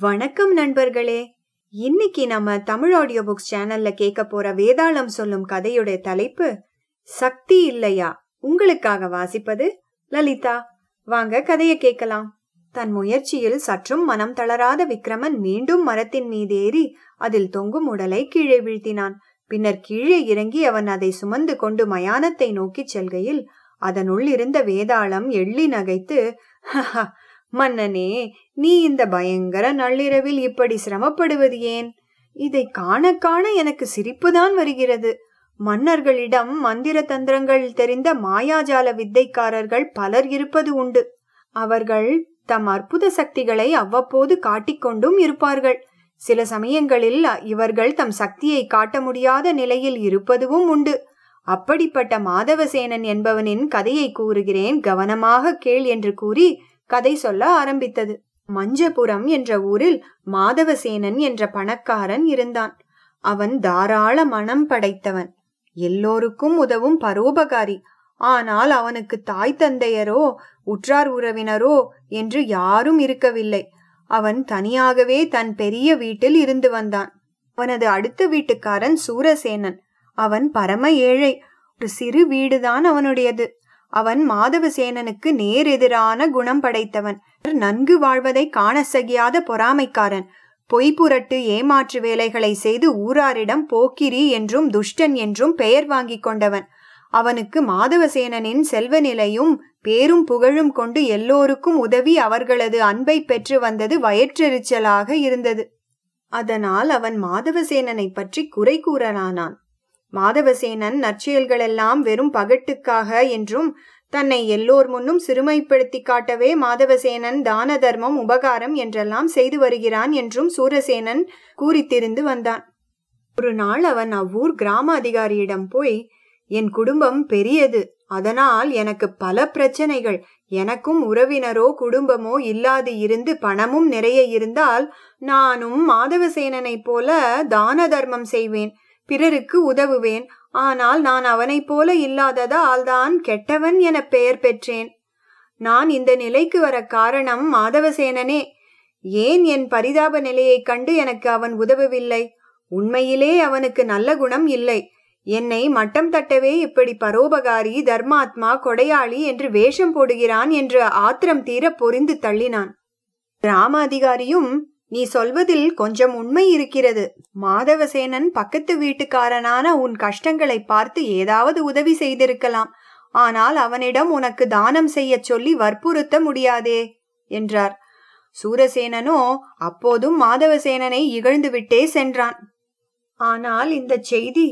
வணக்கம் நண்பர்களே. இன்னைக்கு நம்ம தமிழ் ஆடியோ புக்ஸ் சேனல்ல கேட்க போற வேதாளம் சொல்லும் கதையுடைய தலைப்பு சக்தி இல்லையா? உங்களுக்காக வாசிப்பது லலிதா. வாங்க கதையை கேட்கலாம். தன் முயற்சியில் சற்றும் மனம் தளராத விக்ரமன் மீண்டும் மரத்தின் மீது ஏறி அதில் தொங்கும் உடலை கீழே வீழ்த்தினான். பின்னர் கீழே இறங்கி அவன் அதை சுமந்து கொண்டு மயானத்தை நோக்கிச் செல்கையில் அதனுள் இருந்த வேதாளம் எள்ளி நகைத்து "ஹஹா, மன்னனே நீ இந்த பயங்கர நள்ளிரவில் இப்படி சிரமப்படுவது ஏன்? இதை காண காண எனக்கு சிரிப்புதான் வருகிறது. மன்னர்களிடம் மந்திர தந்திரங்கள் தெரிந்த மாயாஜால வித்தைக்காரர்கள் பலர் இருப்பது உண்டு. அவர்கள் தம் அற்புத சக்திகளை அவ்வப்போது காட்டிக்கொண்டும் இருப்பார்கள். சில சமயங்களில் இவர்கள் தம் சக்தியை காட்ட முடியாத நிலையில் இருப்பதுவும் உண்டு. அப்படிப்பட்ட மாதவசேனன் என்பவனின் கதையை கூறுகிறேன். கவனமாக கேள் என்று கூறி கதை சொல்ல ஆரம்பித்தது. மஞ்சபுரம் என்ற ஊரில் மாதவசேனன் என்ற பணக்காரன் இருந்தான். அவன் தாராள மனம் படைத்தவன். எல்லோருக்கும் உதவும் பரோபகாரி. ஆனால் அவனுக்கு தாய் தந்தையரோ உற்றார் உறவினரோ என்று யாரும் இருக்கவில்லை. அவன் தனியாகவே தன் பெரிய வீட்டில் இருந்து வந்தான். அவனது அடுத்த வீட்டுக்காரன் சூரசேனன். அவன் பரம ஏழை. ஒரு சிறு வீடுதான் அவனுடையது. அவன் மாதவசேனனுக்கு நேரெதிரான குணம் படைத்தவன். நன்கு வாழ்வதை காண சகியாத பொறாமைக்காரன். பொய்புரட்டு ஏமாற்று வேலைகளை செய்து ஊராரிடம் போக்கிரி என்றும் துஷ்டன் என்றும் பெயர் வாங்கிக் கொண்டவன். அவனுக்கு மாதவசேனனின் செல்வ நிலையும் பேரும் புகழும் கொண்டு எல்லோருக்கும் உதவி அவர்களது அன்பை பெற்று வந்தது வயிற்றெரிச்சலாக இருந்தது. அதனால் அவன் மாதவசேனனை பற்றி குறை கூறலானான். மாதவசேனன் நற்செயல்களெல்லாம் வெறும் பகட்டுக்காக என்றும் தன்னை எல்லோர் முன்னும் சிறுமைப்படுத்தி காட்டவே மாதவசேனன் தான தர்மம் உபகாரம் என்றெல்லாம் செய்து வருகிறான் என்றும் சூரசேனன் கூறித்திருந்து வந்தான். ஒரு நாள் அவன் அவ்வூர் கிராம அதிகாரியிடம் போய் என் குடும்பம் பெரியது அதனால் எனக்கு பல பிரச்சனைகள். எனக்கும் உறவினரோ குடும்பமோ இல்லாது இருந்து பணமும் நிறைய இருந்தால் நானும் மாதவசேனனைப் போல தான தர்மம் செய்வேன். பிறருக்கு உதவுவேன். ஆனால் நான் அவனைப் போல இல்லாததால் தான் கெட்டவன் என பெயர் பெற்றேன். நான் இந்த நிலைக்கு வர காரணம் மாதவசேனனே. ஏன் என் பரிதாப நிலையைக் கண்டு எனக்கு அவன் உதவவில்லை? உண்மையிலே அவனுக்கு நல்ல குணம் இல்லை. என்னை மட்டம் தட்டவே இப்படி பரோபகாரி தர்மாத்மா கொடையாளி என்று வேஷம் போடுகிறான் என்று ஆத்திரம் தீர பொறிந்து தள்ளினான். ராம அதிகாரியும் நீ சொல்வதில் கொஞ்சம் உண்மை இருக்கிறது. மாதவசேனன் பக்கத்து வீட்டுக்காரனான உன் கஷ்டங்களை பார்த்து ஏதாவது உதவி செய்திருக்கலாம். ஆனால் அவனிடம் உனக்கு தானம் செய்யச் சொல்லி வற்புறுத்த முடியாதே என்றார். சூரசேனனோ அப்போதும் மாதவசேனனை இகழ்ந்துவிட்டே சென்றான். ஆனால் இந்த செய்தி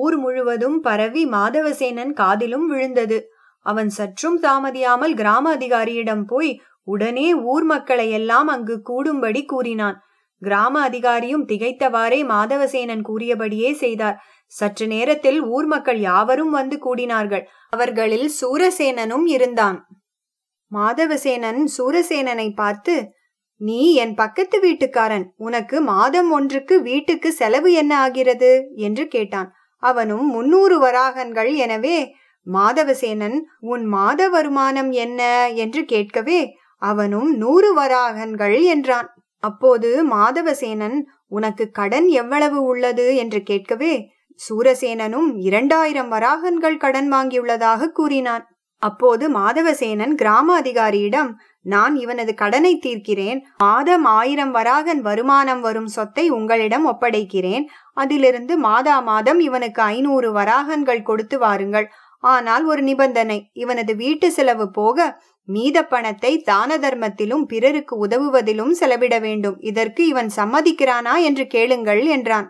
ஊர் முழுவதும் பரவி மாதவசேனன் காதிலும் விழுந்தது. அவன் சற்றும் தாமதியாமல் கிராம அதிகாரியிடம் போய் உடனே ஊர் மக்களை எல்லாம் அங்கு கூடும்படி கூறினான். கிராம அதிகாரியும் திகைத்தவாறே மாதவசேனன் கூறியபடியே செய்தார். சற்று நேரத்தில் ஊர் மக்கள் யாவரும் வந்து கூடினார்கள். அவர்களில் சூரசேனனும் இருந்தான். மாதவசேனன் சூரசேனனை பார்த்து நீ என் பக்கத்து வீட்டுக்காரன். உனக்கு மாதம் ஒன்றுக்கு வீட்டுக்கு செலவு என்ன ஆகிறது? என்று கேட்டான். அவனும் முன்னூறு வராகன்கள். எனவே மாதவசேனன் உன் மாத வருமானம் என்ன? என்று கேட்கவே அவனும் நூறு வராகன்கள் என்றான். அப்போது மாதவசேனன் உனக்கு கடன் எவ்வளவு உள்ளது? என்று கேட்கவே சூரசேனனும் இரண்டாயிரம் வராகன்கள் கடன் வாங்கியுள்ளதாக கூறினான். அப்போது மாதவசேனன் கிராம அதிகாரியிடம் நான் இவனது கடனை தீர்க்கிறேன். மாதம் ஆயிரம் வராகன் வருமானம் வரும் சொத்தை உங்களிடம் ஒப்படைக்கிறேன். அதிலிருந்து மாதா மாதம் இவனுக்கு ஐநூறு வராகன்கள் கொடுத்து வாருங்கள். ஆனால் ஒரு நிபந்தனை இவனது வீட்டு செலவு போக மீத பணத்தை தான தர்மத்திலும் பிறருக்கு உதவுவதிலும் செலவிட வேண்டும். இதற்கு இவன் சம்மதிக்கிறானா என்று கேளுங்கள் என்றான்.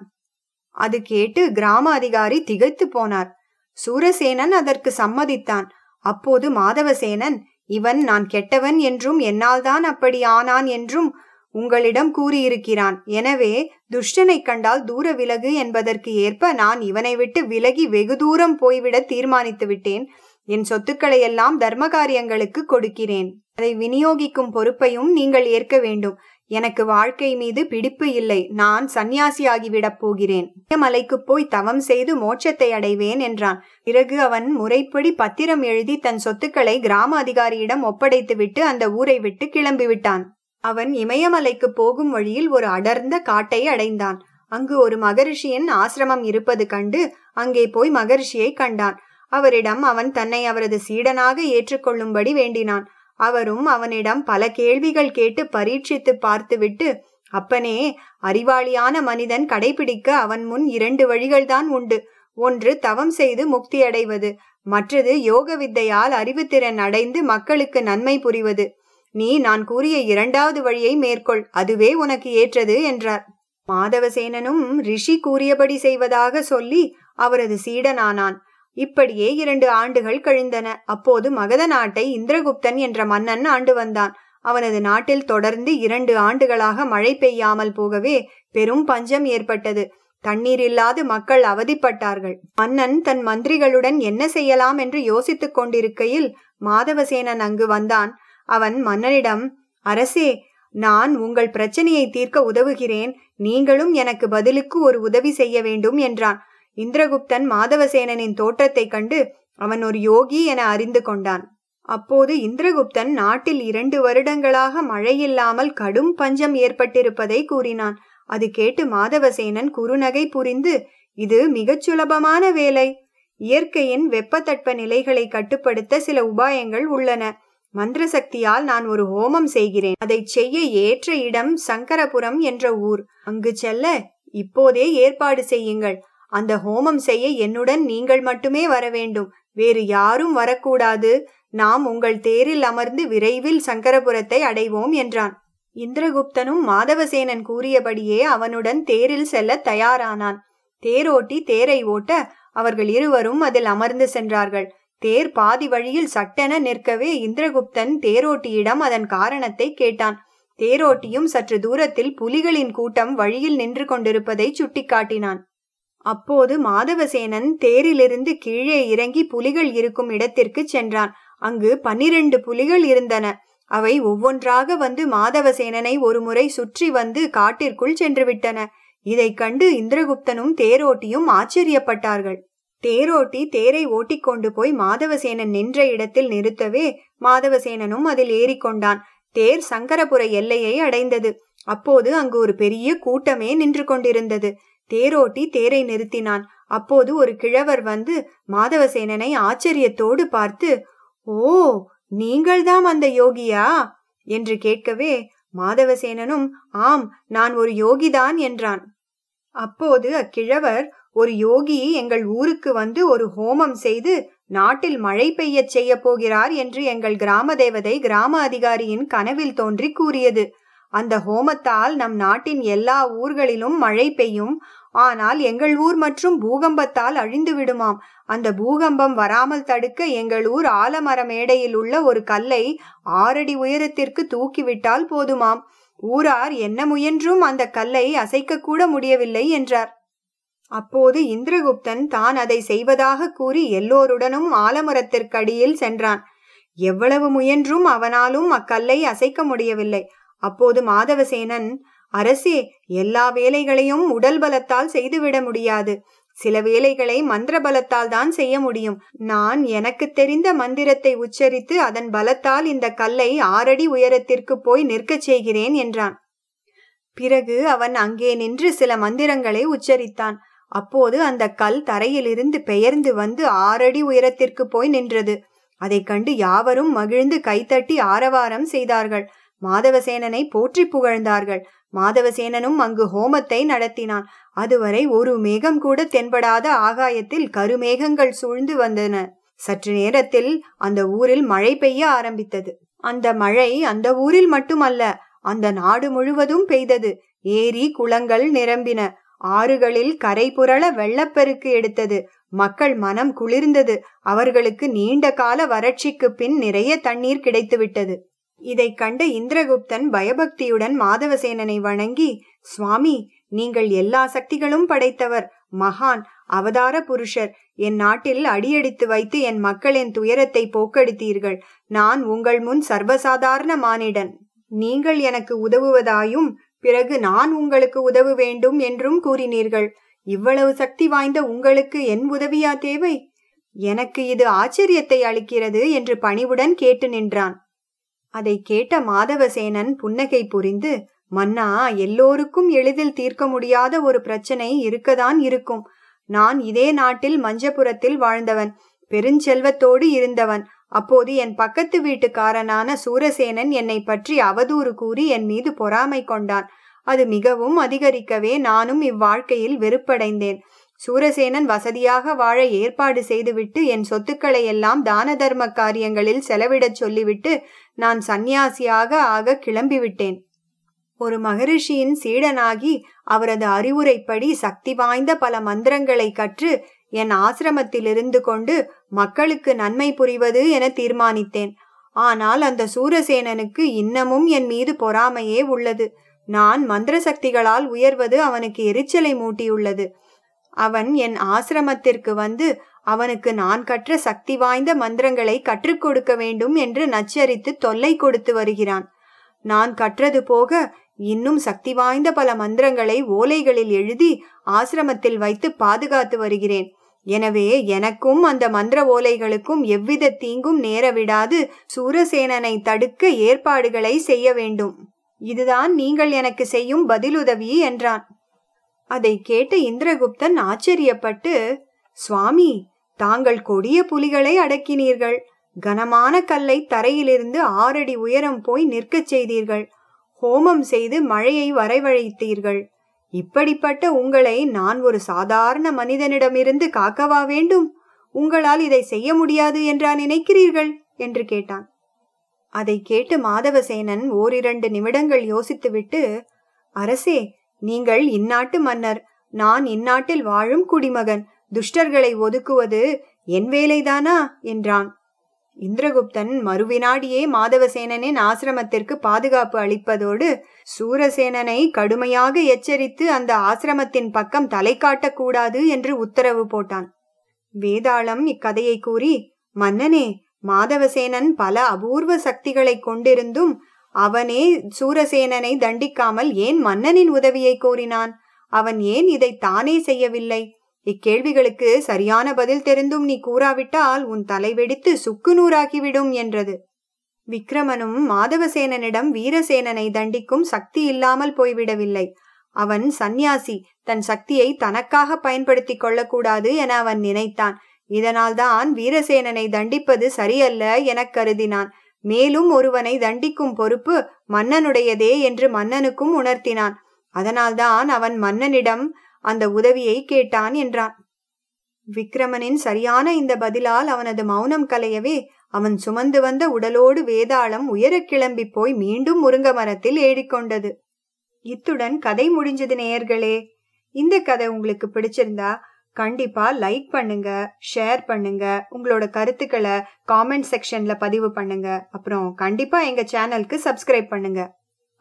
அது கேட்டு கிராம அதிகாரி திகைத்து போனார். சூரசேனன் அதற்கு சம்மதித்தான். அப்போது மாதவசேனன் இவன் நான் கெட்டவன் என்றும் என்னால்தான் அப்படி ஆனான் என்றும் உங்களிடம் கூறியிருக்கிறான். எனவே துஷ்டனை கண்டால் தூர விலகு என்பதற்கு ஏற்ப நான் இவனை விட்டு விலகி வெகு தூரம் போய்விட தீர்மானித்து விட்டேன் என் சொத்துக்களை எல்லாம் தர்ம காரியங்களுக்கு கொடுக்கிறேன். அதை விநியோகிக்கும் பொறுப்பையும் நீங்கள் ஏற்க வேண்டும். எனக்கு வாழ்க்கை மீது பிடிப்பு இல்லை. நான் சந்நியாசியாகிவிடப் போகிறேன். மலைக்கு போய் தவம் செய்து மோட்சத்தை அடைவேன் என்றான். பிறகு அவன் முறைப்படி பத்திரம் எழுதி தன் சொத்துக்களை கிராம அதிகாரியிடம் ஒப்படைத்துவிட்டு அந்த ஊரை விட்டு கிளம்பிவிட்டான். அவன் இமயமலைக்கு போகும் வழியில் ஒரு அடர்ந்த காட்டை அடைந்தான். அங்கு ஒரு மகரிஷியின் ஆசிரமம் இருப்பது கண்டு அங்கே போய் மகரிஷியை கண்டான். அவரிடம் அவன் தன்னை அவரது சீடனாக ஏற்றுக்கொள்ளும்படி வேண்டினான். அவரும் அவனிடம் பல கேள்விகள் கேட்டு பரீட்சித்து பார்த்துவிட்டு அப்பனே அறிவாளியான மனிதன் கடைபிடிக்க அவன் முன் இரண்டு வழிகள்தான் உண்டு. ஒன்று தவம் செய்து முக்தி அடைவது மற்றது யோக வித்தையால் அறிவுத்திறன் அடைந்து மக்களுக்கு நன்மை புரிவது. நீ நான் கூறிய இரண்டாவது வழியை மேற்கொள். அதுவே உனக்கு ஏற்றது என்றார். மாதவசேனனும் ரிஷி கூறியபடி செய்வதாக சொல்லி அவரது சீடனானான். இப்படியே இரண்டு ஆண்டுகள் கழிந்தன. அப்போது மகத நாட்டை இந்திரகுப்தன் என்ற மன்னன் ஆண்டு வந்தான். அவனது நாட்டில் தொடர்ந்து இரண்டு ஆண்டுகளாக மழை பெய்யாமல் போகவே பெரும் பஞ்சம் ஏற்பட்டது. தண்ணீர் இல்லாது மக்கள் அவதிப்பட்டார்கள். மன்னன் தன் மந்திரிகளுடன் என்ன செய்யலாம் என்று யோசித்துக் கொண்டிருக்கையில் மாதவசேனன் அங்கு வந்தான். அவன் மன்னனிடம் அரசே நான் உங்கள் பிரச்சனையை தீர்க்க உதவுகிறேன். நீங்களும் எனக்கு பதிலுக்கு ஒரு உதவி செய்ய வேண்டும் என்றான். இந்திரகுப்தன் மாதவசேனனின் தோற்றத்தைக் கண்டு அவன் ஒரு யோகி என அறிந்து கொண்டான். அப்போது இந்திரகுப்தன் நாட்டில் இரண்டு வருடங்களாக மழையில்லாமல் கடும் பஞ்சம் ஏற்பட்டிருப்பதை கூறினான். அது கேட்டு மாதவசேனன் குறுநகை புரிந்து இது மிகச் சுலபமான வேலை. இயற்கையின் வெப்பத்தட்ப நிலைகளை கட்டுப்படுத்த சில உபாயங்கள் உள்ளன. மந்திர சக்தியால் நான் ஒரு ஹோமம் செய்கிறேன். அதை செய்ய ஏற்ற இடம் சங்கரபுரம் என்ற ஊர். அங்கு செல்ல இப்போதே ஏற்பாடு செய்யுங்கள். அந்த ஹோமம் செய்ய என்னுடன் நீங்கள் மட்டுமே வர வேண்டும். வேறு யாரும் வரக்கூடாது. நாம் உங்கள் தேரில் அமர்ந்து விரைவில் சங்கரபுரத்தை அடைவோம் என்றான். இந்திரகுப்தனும் மாதவசேனன் கூறியபடியே அவனுடன் தேரில் செல்ல தயாரானான். தேரோட்டி தேரை ஓட்ட அவர்கள் இருவரும் அதில் அமர்ந்து சென்றார்கள். தேர் பாதி வழியில் சட்டென நிற்கவே இந்திரகுப்தன் தேரோட்டியிடம் அதன் காரணத்தை கேட்டான். தேரோட்டியும் சற்று தூரத்தில் புலிகளின் கூட்டம் வழியில் நின்று கொண்டிருப்பதை சுட்டிக்காட்டினான். அப்போது மாதவசேனன் தேரிலிருந்து கீழே இறங்கி புலிகள் இருக்கும் இடத்திற்கு சென்றான். அங்கு பன்னிரண்டு புலிகள் இருந்தன. அவை ஒவ்வொன்றாக வந்து மாதவசேனனை ஒருமுறை சுற்றி வந்து காட்டிற்குள் சென்று விட்டன இதைக் கண்டு இந்திரகுப்தனும் தேரோட்டியும் ஆச்சரியப்பட்டார்கள். தேரோட்டி தேரை ஓட்டிக்கொண்டு போய் மாதவசேனன் நின்ற இடத்தில் நிறுத்தவே மாதவசேனனும் அதில் ஏறிக்கொண்டான். தேர் சங்கரபுர எல்லையை அடைந்தது. அப்போது அங்கு ஒரு பெரிய கூட்டமே நின்று கொண்டிருந்தது. தேரோட்டி தேரை நிறுத்தினான். அப்போது ஒரு கிழவர் வந்து மாதவசேனனை ஆச்சரியத்தோடு பார்த்து ஓ நீங்கள்தாம் அந்த யோகியா என்று கேட்கவே மாதவசேனனும் ஆம் நான் ஒரு யோகிதான் என்றான். அப்போது அக்கிழவர் ஒரு யோகி எங்கள் ஊருக்கு வந்து ஒரு ஹோமம் செய்து நாட்டில் மழை பெய்யச் செய்ய போகிறார் என்று எங்கள் கிராம தேவதை கிராம அதிகாரியின் கனவில் தோன்றி கூறியது. அந்த ஹோமத்தால் நம் நாட்டின் எல்லா ஊர்களிலும் மழை பெய்யும் ஆனால் எங்கள் ஊர் மற்றும் பூகம்பத்தால் அழிந்து விடுமாம். அந்த பூகம்பம் வராமல் தடுக்க எங்கள் ஊர் ஆலமர மேடையில் உள்ள ஒரு கல்லை ஆறடி உயரத்திற்கு தூக்கிவிட்டால் போதுமாம். ஊரார் என்ன முயன்றும் அந்த கல்லை அசைக்கக்கூட முடியவில்லை என்றார். அப்போது இந்திரகுப்தன் தான் அதை செய்வதாக கூறி எல்லோருடனும் ஆலமரத்திற்கடியில் சென்றான். எவ்வளவு முயன்றும் அவனாலும் அக்கல்லை அசைக்க முடியவில்லை. அப்போது மாதவசேனன் அரசே எல்லா வேலைகளையும் உடல் பலத்தால் செய்துவிட முடியாது. சில வேலைகளை மந்திர பலத்தால் தான் செய்ய முடியும். நான் எனக்கு தெரிந்த மந்திரத்தை உச்சரித்து அதன் பலத்தால் இந்த கல்லை ஆறடி உயரத்திற்கு போய் நிற்கச் செய்கிறேன் என்றான். பிறகு அவன் அங்கே நின்று சில மந்திரங்களை உச்சரித்தான். அப்போது அந்த கல் தரையிலிருந்து பெயர்ந்து வந்து ஆறடி உயரத்திற்கு போய் நின்றது. அதைக் கண்டு யாவரும் மகிழ்ந்து கைத்தட்டி ஆரவாரம் செய்தார்கள். மாதவசேனனை போற்றி புகழ்ந்தார்கள். மாதவசேனனும் அங்கு ஹோமத்தை நடத்தினான். அதுவரை ஒரு மேகம் கூட தென்படாத ஆகாயத்தில் கருமேகங்கள் சூழ்ந்து வந்தன. சற்று நேரத்தில் அந்த ஊரில் மழை பெய்ய ஆரம்பித்தது. அந்த மழை அந்த ஊரில் மட்டுமல்ல அந்த நாடு முழுவதும் பெய்தது. ஏரி குளங்கள் நிரம்பின. ஆறுகளில் கரை புரள வெள்ளப்பெருக்கு எடுத்தது. மக்கள் மனம் குளிர்ந்தது. அவர்களுக்கு நீண்ட கால வறட்சிக்கு பின் நிறைய தண்ணீர் கிடைத்துவிட்டது. இதைக் கண்ட இந்திரகுப்தன் பயபக்தியுடன் மாதவசேனனை வணங்கி சுவாமி நீங்கள் எல்லா சக்திகளும் படைத்தவர் மகான் அவதார புருஷர். என் நாட்டில் அடியெடுத்து வைத்து என் மக்களின் துயரத்தை போக்கடித்தீர்கள். நான் உங்கள் முன் சர்வசாதாரண மானிடன். நீங்கள் எனக்கு உதவுவதாயும் பிறகு நான் உங்களுக்கு உதவ வேண்டும் என்றும் கூறினீர்கள். இவ்வளவு சக்தி வாய்ந்த உங்களுக்கு என் உதவியா தேவை? எனக்கு இது ஆச்சரியத்தை அளிக்கிறது என்று பணிவுடன் கேட்டு நின்றான். அதை கேட்ட மாதவசேனன் புன்னகை புரிந்து மன்னா எல்லோருக்கும் எளிதில் தீர்க்க முடியாத ஒரு பிரச்சனை இருக்கதான் இருக்கும். நான் இதே நாட்டில் மஞ்சபுரத்தில் வாழ்ந்தவன் பெருஞ்செல்வத்தோடு இருந்தவன். அப்போது என் பக்கத்து வீட்டுக்காரனான சூரசேனன் என்னை பற்றி அவதூறு கூறி என் மீது பொறாமை கொண்டான். அது மிகவும் அதிகரிக்கவே நானும் இவ்வாழ்க்கையில் வெறுப்படைந்தேன். சூரசேனன் வசதியாக வாழ ஏற்பாடு செய்துவிட்டு என் சொத்துக்களை எல்லாம் தான தர்ம காரியங்களில் செலவிடச் சொல்லிவிட்டு நான் சந்நியாசியாக ஆக கிளம்பிவிட்டேன். ஒரு மகரிஷியின் சீடனாகி அவரது அறிவுரைப்படி சக்தி வாய்ந்த பல மந்திரங்களை கற்று என் ஆசிரமத்தில் இருந்து கொண்டு மக்களுக்கு நன்மை புரிவது என தீர்மானித்தேன். ஆனால் அந்த சூரசேனனுக்கு இன்னமும் என் மீது பொறாமையே உள்ளது. நான் மந்திர சக்திகளால் உயர்வது அவனுக்கு எரிச்சலை மூட்டியுள்ளது. அவன் என் ஆசிரமத்திற்கு வந்து அவனுக்கு நான் கற்ற சக்தி வாய்ந்த மந்திரங்களை கற்றுக் கொடுக்க வேண்டும் என்று நச்சரித்து தொல்லை கொடுத்து வருகிறான். நான் கற்றது போக இன்னும் சக்தி வாய்ந்த பல மந்திரங்களை ஓலைகளில் எழுதி ஆசிரமத்தில் வைத்து பாதுகாத்து வருகிறேன். எனவே எனக்கும் அந்த மந்திர ஓலைகளுக்கும் எவ்வித தீங்கும் நேரவிடாது சூரசேனனை தடுக்க ஏற்பாடுகளை செய்ய வேண்டும். இதுதான் நீங்கள் எனக்கு செய்யும் பதிலுதவி என்றான். அதை கேட்ட இந்திரகுப்தன் ஆச்சரியப்பட்டு சுவாமி தாங்கள் கொடிய புலிகளை அடக்கினீர்கள். கனமான கல்லை தரையிலிருந்து ஆறடி உயரம் போய் நிற்கச் செய்தீர்கள். ஹோமம் செய்து மழையை வரவழைத்தீர்கள். இப்படிப்பட்ட உங்களை நான் ஒரு சாதாரண மனிதனிடமிருந்து காக்கவா வேண்டும்? உங்களால் இதை செய்ய முடியாது என்றா நினைக்கிறீர்கள்? என்று கேட்டான். அதை கேட்டு மாதவசேனன் ஓரிரண்டு நிமிடங்கள் யோசித்துவிட்டு அரசே நீங்கள் இந்நாட்டு மன்னர். நான் இந்நாட்டில் வாழும் குடிமகன். துஷ்டர்களை ஒதுக்குவது என் வேலைதானா? என்றான். இந்திரகுப்தன் மறுவினாடியே மாதவசேனனின் ஆசிரமத்திற்கு பாதுகாப்பு அளிப்பதோடு சூரசேனனை கடுமையாக எச்சரித்து அந்த ஆசிரமத்தின் பக்கம் தலை காட்டக்கூடாது என்று உத்தரவு போட்டான். வேதாளம் இக்கதையை கூறி மன்னனே மாதவசேனன் பல அபூர்வ சக்திகளை கொண்டிருந்தும் அவனே சூரசேனனை தண்டிக்காமல் ஏன் மன்னனின் உதவியை கோரினான்? அவன் ஏன் இதை தானே செய்யவில்லை? இக்கேள்விகளுக்கு சரியான பதில் தெரிந்தும் நீ கூறாவிட்டால் உன் தலை வெடித்து சுக்கு நூறாகிவிடும் என்றது. விக்ரமனும் மாதவசேனனிடம் வீரசேனனை தண்டிக்கும் சக்தி இல்லாமல் போய்விடவில்லை. அவன் சந்நியாசி தன் சக்தியை தனக்காக பயன்படுத்திக் கொள்ளக்கூடாது என அவன் நினைத்தான். இதனால்தான் வீரசேனனை தண்டிப்பது சரியல்ல எனக் கருதினான். மேலும் ஒருவனை தண்டிக்கும் பொறுப்பு மன்னனுடையதே என்று மன்னனுக்கும் உணர்த்தினான். அதனால்தான் அவன் மன்னனிடம் அந்த உதவியை கேட்டான் என்றான். விக்ரமனின் சரியான இந்த பதிலால் அவனது மௌனம் கலையவே அவன் சுமந்து வந்த உடலோடு வேதாளம் உயரக் கிளம்பி போய் மீண்டும் முருங்க மரத்தில் ஏறிக்கொண்டது. இத்துடன் கதை முடிஞ்சது நேயர்களே. இந்த கதை உங்களுக்கு பிடிச்சிருந்தா கண்டிப்பா லைக் பண்ணுங்க ஷேர் பண்ணுங்க உங்களோட கருத்துக்களை காமெண்ட் செக்ஷன்ல பதிவு பண்ணுங்க. அப்புறம் கண்டிப்பா எங்க சேனலுக்கு சப்ஸ்கிரைப் பண்ணுங்க.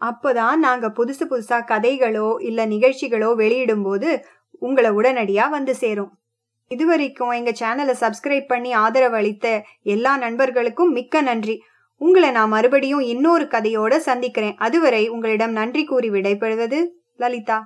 அப்போதான் நாங்க புதுசு புதுசா கதைகளோ இல்ல நிகழ்ச்சிகளோ வெளியிடும் போது உங்களை உடனடியா வந்து சேரும். இதுவரைக்கும் எங்க சேனலை சப்ஸ்கிரைப் பண்ணி ஆதரவு அளித்த எல்லா நண்பர்களுக்கும் மிக்க நன்றி. உங்களை நான் மறுபடியும் இன்னொரு கதையோட சந்திக்கிறேன். அதுவரை உங்களிடம் நன்றி கூறி விடைபெறுவது லலிதா.